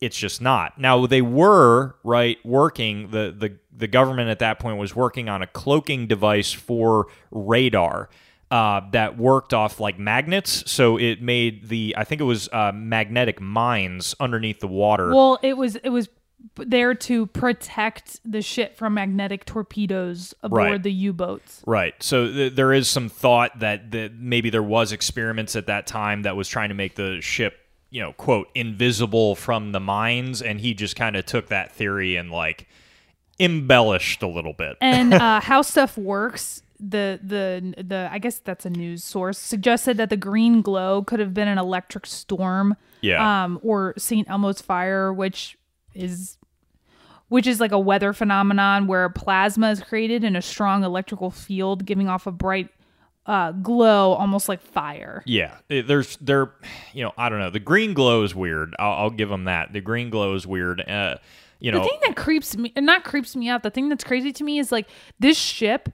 it's just not. Now they were right working the the the government at that point was working on a cloaking device for radar uh, that worked off like magnets. So it made the I think it was uh, magnetic mines underneath the water. Well, it was it was there to protect the ship from magnetic torpedoes aboard Right. the U-boats. Right. So th- there is some thought that, that maybe there was experiments at that time that was trying to make the ship, you know, quote, invisible from the mines, and he just kind of took that theory and like embellished a little bit. And [LAUGHS] uh, how stuff works, the the the I guess that's a news source suggested that the green glow could have been an electric storm, Yeah. um, or St. Elmo's fire, which is which is like a weather phenomenon where plasma is created in a strong electrical field, giving off a bright uh, glow, almost like fire. Yeah, there's there, you know, I don't know. The green glow is weird. I'll, I'll give them that. The green glow is weird. Uh, you know, The thing that creeps me, not creeps me out, the thing that's crazy to me is like this ship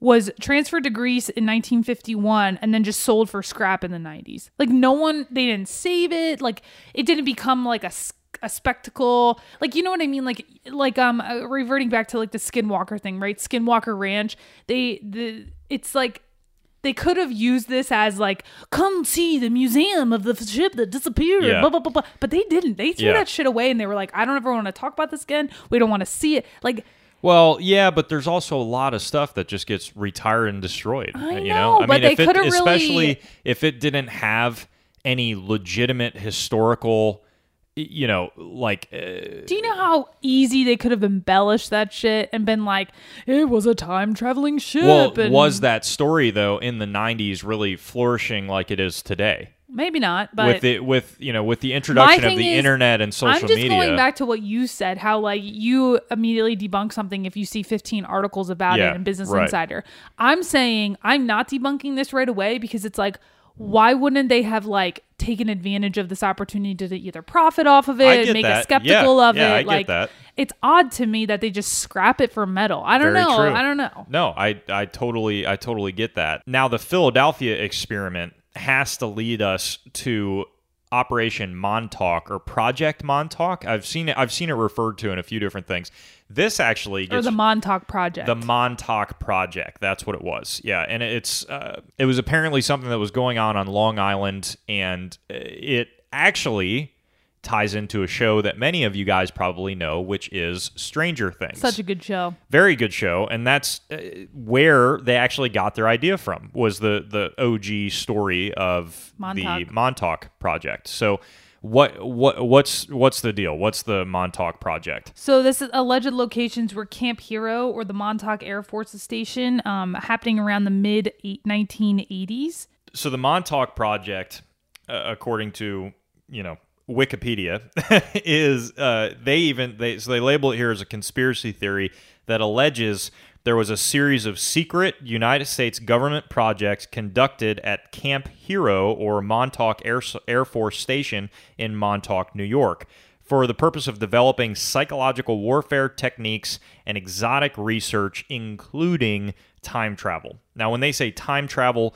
was transferred to Greece in 1951 and then just sold for scrap in the 90s. Like no one, they didn't save it. Like it didn't become like a a spectacle. Like you know what I mean? Like like um uh, reverting back to like the Skinwalker thing, right? Skinwalker Ranch. They the it's like they could have used this as like, come see the museum of the ship that disappeared, Yeah. blah blah blah blah. But they didn't. They threw Yeah. that shit away and they were like, I don't ever want to talk about this again. We don't want to see it. Like, Well, yeah, but there's also a lot of stuff that just gets retired and destroyed. I you know, know, I but mean, they if it, really- especially if it didn't have any legitimate historical, you know, like uh, do you know how easy they could have embellished that shit and been like, it was a time traveling ship? well, and was that story though in the '90s really flourishing like it is today? Maybe not, but with the with you know, with the introduction of the is, internet and social media, I'm just media. going back to what you said, how like you immediately debunk something if you see 15 articles about Yeah, it in Business right. Insider. I'm saying I'm not debunking this right away because it's like, why wouldn't they have like taken advantage of this opportunity to either profit off of it, make that. us skeptical Yeah, of yeah, it? I like, that. it's odd to me that they just scrap it for metal. I don't Very know. true. I don't know. No, I I totally I totally get that. Now the Philadelphia experiment has to lead us to Operation Montauk or Project Montauk. I've seen it I've seen it referred to in a few different things. This actually Or gets the Montauk Project. the Montauk Project. That's what it was. Yeah, and it's uh, it was apparently something that was going on on Long Island, and uh, it actually ties into a show that many of you guys probably know, which is Stranger Things Such a good show. very good show and that's uh, where they actually got their idea from was the the OG story of the Montauk. Montauk project so what what what's what's the deal what's the Montauk project So this is alleged locations were Camp Hero or the Montauk Air Force Station, um, happening around the mid 1980s. so the Montauk project uh, according to you know Wikipedia [LAUGHS] is uh, they even they so they label it here as a conspiracy theory that alleges there was a series of secret United States government projects conducted at Camp Hero or Montauk Air, Air Force Station in Montauk, New York, for the purpose of developing psychological warfare techniques and exotic research, including time travel. Now, when they say time travel,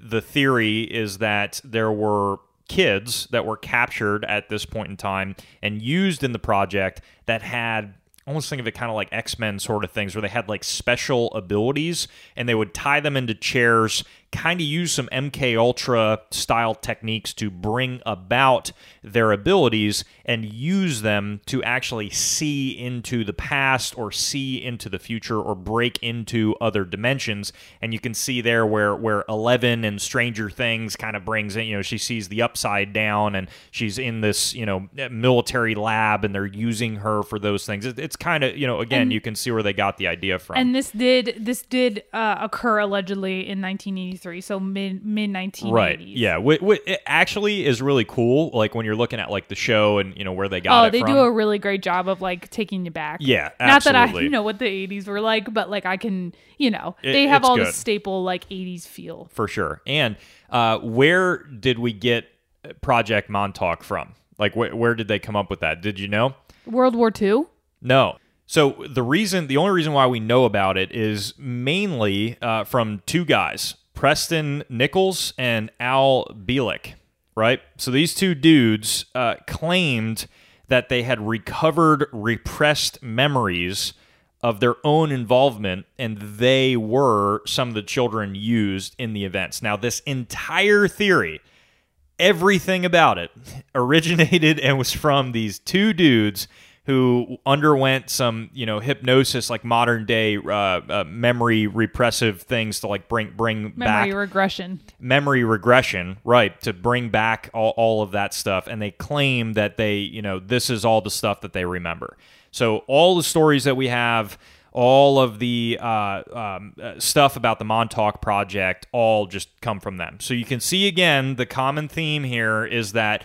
the theory is that there were kids that were captured at this point in time and used in the project that had almost think of it kind of like X-Men sort of things where they had like special abilities and they would tie them into chairs kind of use some MK Ultra style techniques to bring about their abilities and use them to actually see into the past or see into the future or break into other dimensions. And you can see there where where Eleven and Stranger Things kind of brings in, you know, she sees the upside down and she's in this, you know, military lab and they're using her for those things. it's kind of, you know, again, and, you can see where they got the idea from. And this did this did uh, occur allegedly in 1983 so mid mid 1980s. Right. Yeah. It actually is really cool, like when you're looking at like the show and you know where they got oh, they from. do a really great job of like taking you back. Yeah, Not that I [LAUGHS] you know what the 80s were like, but like I can, you know, It- they have all good. the staple like 80s feel. for sure. And uh, where did we get Project Montauk from? Like, wh- where did they come up with that? Did you know? World War II. No. So the reason, the only reason why we know about it is mainly uh, from two guys, Preston Nichols and Al Bielek, right? So these two dudes uh, claimed that they had recovered repressed memories of their own involvement, and they were some of the children used in the events. Now, this entire theory, everything about it, [LAUGHS] originated and was from these two dudes who underwent some, you know, hypnosis, like modern day uh, uh, memory repressive things to like bring bring Memory back regression. memory regression, right, to bring back all, all of that stuff. And they claim that they, you know, this is all the stuff that they remember. So all the stories that we have, all of the uh, um, uh, stuff about the Montauk Project, all just come from them. So you can see again the common theme here is that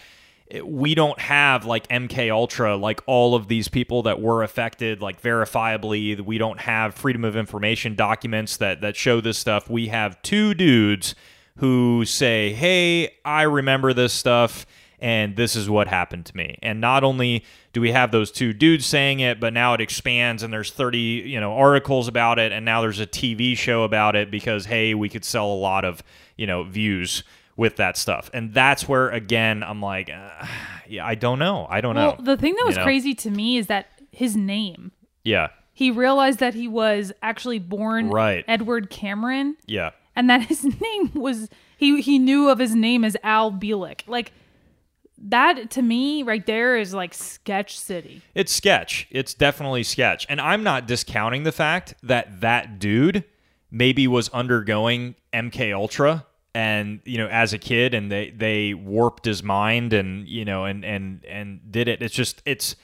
we don't have like MK Ultra, like all of these people that were affected, like verifiably. We don't have Freedom of Information documents that that show this stuff. We have two dudes who say, "Hey, I remember this stuff." And this is what happened to me. And not only do we have those two dudes saying it, but now it expands and there's 30, you know, articles about it and now there's a TV show about it because hey, we could sell a lot of, you know, views with that stuff. And that's where again I'm like, uh, yeah, I don't know. I don't Well, know. the thing that you was know? crazy to me is that his name. Yeah. He realized that he was actually born Right. Edward Cameron, Yeah. and that his [LAUGHS] name was he he knew of his name as Al Bielek. Like that to me right there is like sketch city. It's sketch. It's definitely sketch. And I'm not discounting the fact that that dude maybe was undergoing MK Ultra and you know as a kid and they they warped his mind and you know and and and did it. It's just it's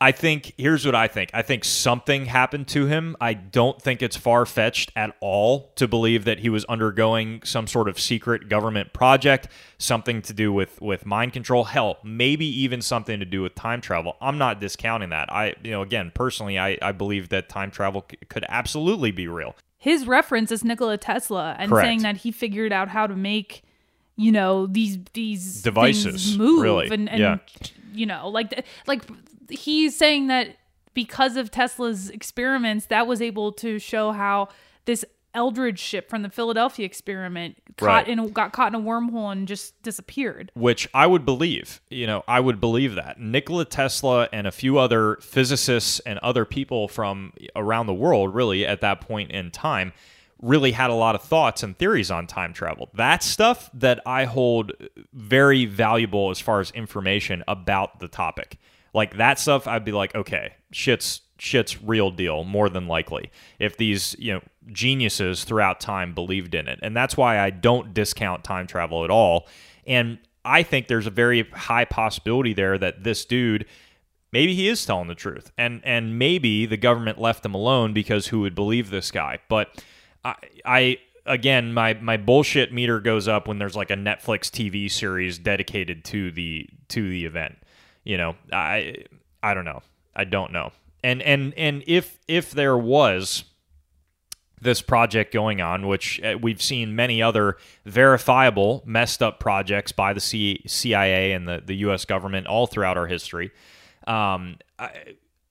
I think here's what I think. I think something happened to him. I don't think it's far fetched at all to believe that he was undergoing some sort of secret government project, something to do with with mind control. Hell, maybe even something to do with time travel. I'm not discounting that. I, you know, again, personally, I, I believe that time travel c- could absolutely be real. His reference is Nikola Tesla and Correct. saying that he figured out how to make you know these these Devices, move really. and, and Yeah. you know like like he's saying that because of Tesla's experiments that was able to show how this Eldridge ship from the Philadelphia experiment caught Right. in a, got caught in a wormhole and just disappeared. which I would believe. You know, I would believe that Nikola Tesla and a few other physicists and other people from around the world, really at that point in time, really had a lot of thoughts and theories on time travel. That's stuff that I hold very valuable as far as information about the topic. Like that stuff, I'd be like, okay, shit's shit's real deal more than likely if these you know geniuses throughout time believed in it. And that's why i don't discount time travel at all. And i think there's a very high possibility there that this dude maybe he is telling the truth. And and maybe the government left him alone because who would believe this guy? But i i again my my bullshit meter goes up when there's like a netflix tv series dedicated to the to the event. You know i i don't know. I don't know and and and if if there was this project going on, which uh, we've seen many other verifiable messed up projects by the CIA and the, the U.S. government all throughout our history. Um, I,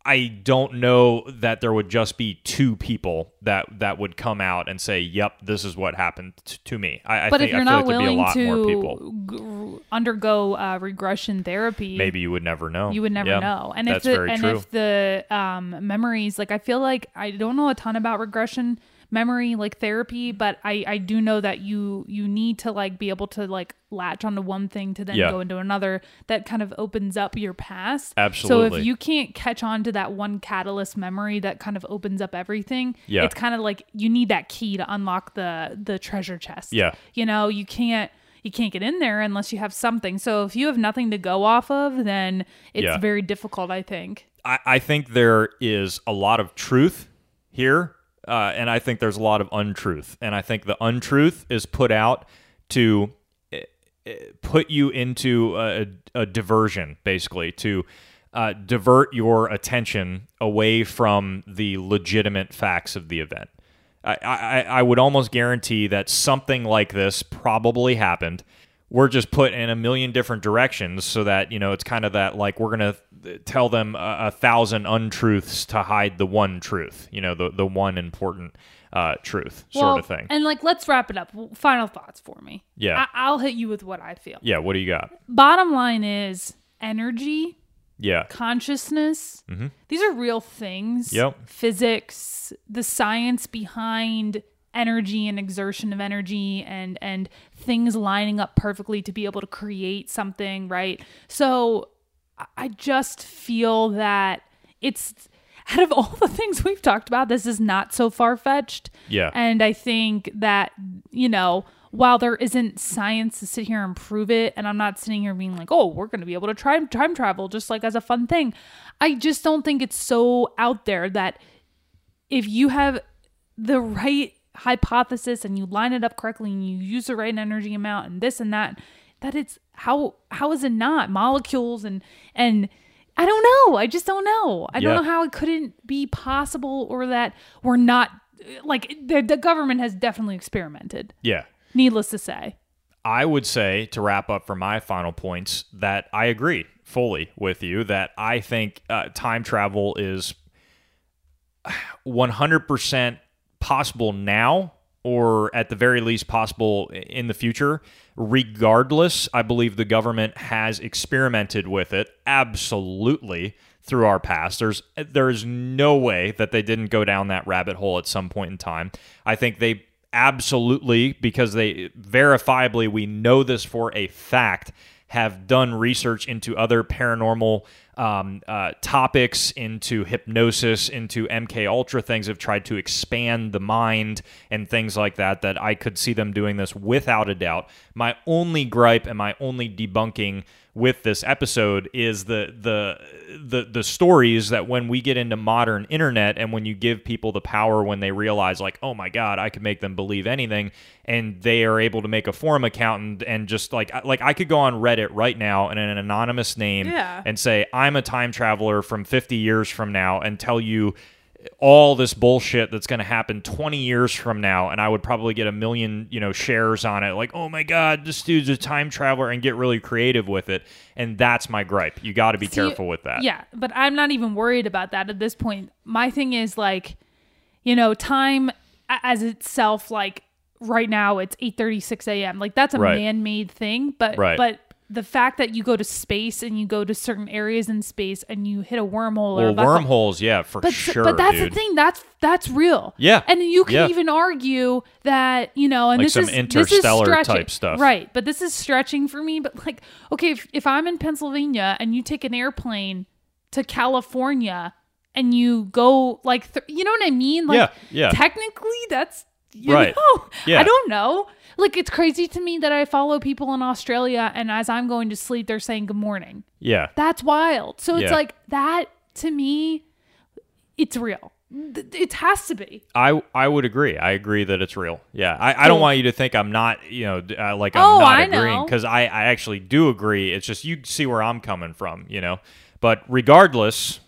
I don't know that there would just be two people that that would come out and say, "Yep, this is what happened t- to me." I, I But think if you're I feel not like there'd be a willing lot more people. to g- undergo uh, regression therapy, Maybe you would never know. you would never Yeah, know. And that's if the and true. if the um, memories, like I feel like I don't know a ton about regression memory like therapy, but I I do know that you you need to like be able to like latch onto one thing to then Yeah. go into another that kind of opens up your past. Absolutely so if you can't catch on to that one catalyst memory that kind of opens up everything, Yeah. it's kind of like you need that key to unlock the the treasure chest. Yeah. You know, you can't you can't get in there unless you have something. So if you have nothing to go off of, then it's Yeah. very difficult, I think. I, I think there is a lot of truth here, uh, and I think there's a lot of untruth. And I think the untruth is put out to eh, eh, put you into a, a diversion, basically, to uh, divert your attention away from the legitimate facts of the event. I, I, I would almost guarantee that something like this probably happened. We're just put in a million different directions so that, you know, it's kind of that like we're going to tell them a, a thousand untruths to hide the one truth, you know, the, the one important uh, truth sort of thing. And like, let's wrap it up. Final thoughts for me. Yeah. I- I'll hit you with what I feel. yeah. What do you got? Bottom line is energy, Yeah. consciousness. These are real things. Mm-hmm. Yep. Physics, the science behind energy and exertion of energy and and things lining up perfectly to be able to create something, right? So I- just feel that it's [LAUGHS] out of all the things we've talked about, this is not so far fetched. Yeah. And I think that, you know, while there isn't science to sit here and prove it, and I'm not sitting here being like, oh, we're going to be able to try time travel just like as a fun thing, I just don't think it's so out there that if you have the right hypothesis and you line it up correctly and you use the right energy amount and this and that, that it's how how is it not molecules and and I don't know. I just don't know. I Yeah. don't know how it couldn't be possible or that we're not like the, the government has definitely experimented. Yeah. Needless to say. I would say to wrap up for my final points that I agree fully with you that I think uh, time travel is [SIGHS] 100% possible now or at the very least possible in the future. Regardless, I believe the government has experimented with it absolutely through our past. There's there's no way that they didn't go down that rabbit hole at some point in time. I think they absolutely because they verifiably we know this for a fact have done research into other paranormal um, uh, topics, into hypnosis, into MK Ultra things, have tried to expand the mind and things like that. That I could see them doing this without a doubt. My only gripe and my only debunking with this episode is the the the the stories that when we get into modern internet and when you give people the power when they realize like oh my god I could make them believe anything and they are able to make a forum account and, and just like like I could go on Reddit right now in an anonymous name Yeah. and say I'm a time traveler from 50 years from now and tell you all this bullshit that's going to happen 20 years from now and i would probably get a million you know shares on it like oh my god this dude's a time traveler and get really creative with it and that's my gripe you got to be See, careful with that Yeah, but I'm not even worried about that at this point. My thing is like, you know, time as itself, like right now it's 8:36 a.m. Like that's a Right. man-made thing, but Right. but the fact that you go to space and you go to certain areas in space and you hit a wormhole or well hole- wormholes yeah for but sure but that's dude. the thing that's that's real Yeah. and you can Yeah. even argue that you know and Like this some is this interstellar is stretching. type stuff. right but this is stretching for me but like okay if, if i'm in pennsylvania and you take an airplane to california and you go like th- you know what i mean like Yeah, yeah. technically that's you Right. know [LAUGHS] Yeah. i don't know like it's crazy to me that i follow people in australia and as i'm going to sleep they're saying good morning yeah that's wild. So it's Yeah. like that to me, it's real. It has to be. I I would agree. I agree that it's real. Yeah, I, I don't want you to think I'm not, you know, uh, like I'm Oh, not I agreeing because I, I actually do agree. It's just you see where I'm coming from, you know. But regardless,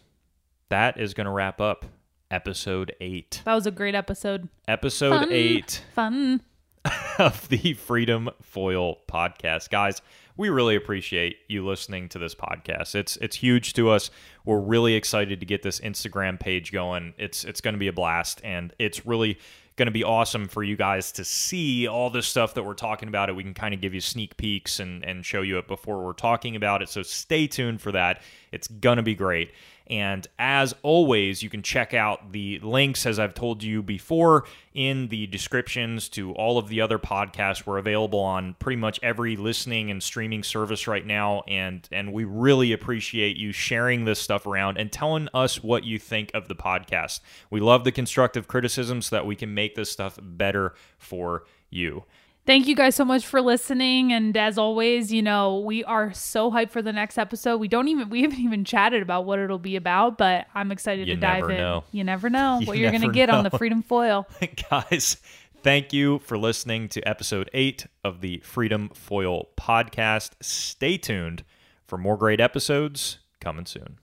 that is going to wrap up episode eight. That was a great episode. Episode Fun. eight. Fun. [LAUGHS] of the Freedom Foil podcast. Guys, we really appreciate you listening to this podcast. It's it's huge to us. We're really excited to get this Instagram page going. It's it's going to be a blast and it's really going to be awesome for you guys to see all this stuff that we're talking about it. We can kind of give you sneak peeks and, and show you it before we're talking about it. So stay tuned for that. It's going to be great. And as always, you can check out the links, as I've told you before, in the descriptions to all of the other podcasts. We're available on pretty much every listening and streaming service right now. And, and we really appreciate you sharing this stuff around and telling us what you think of the podcast. We love the constructive criticism so that we can make this stuff better for you. Thank you guys so much for listening. And as always, you know, we are so hyped for the next episode. We don't even, we haven't even chatted about what it'll be about, but I'm excited You to dive never in. know. You never know [LAUGHS] You what you're going to get on the. [LAUGHS] Freedom Foil. Guys, thank you for listening to episode eight of the Freedom Foil podcast. Stay tuned for more great episodes coming soon.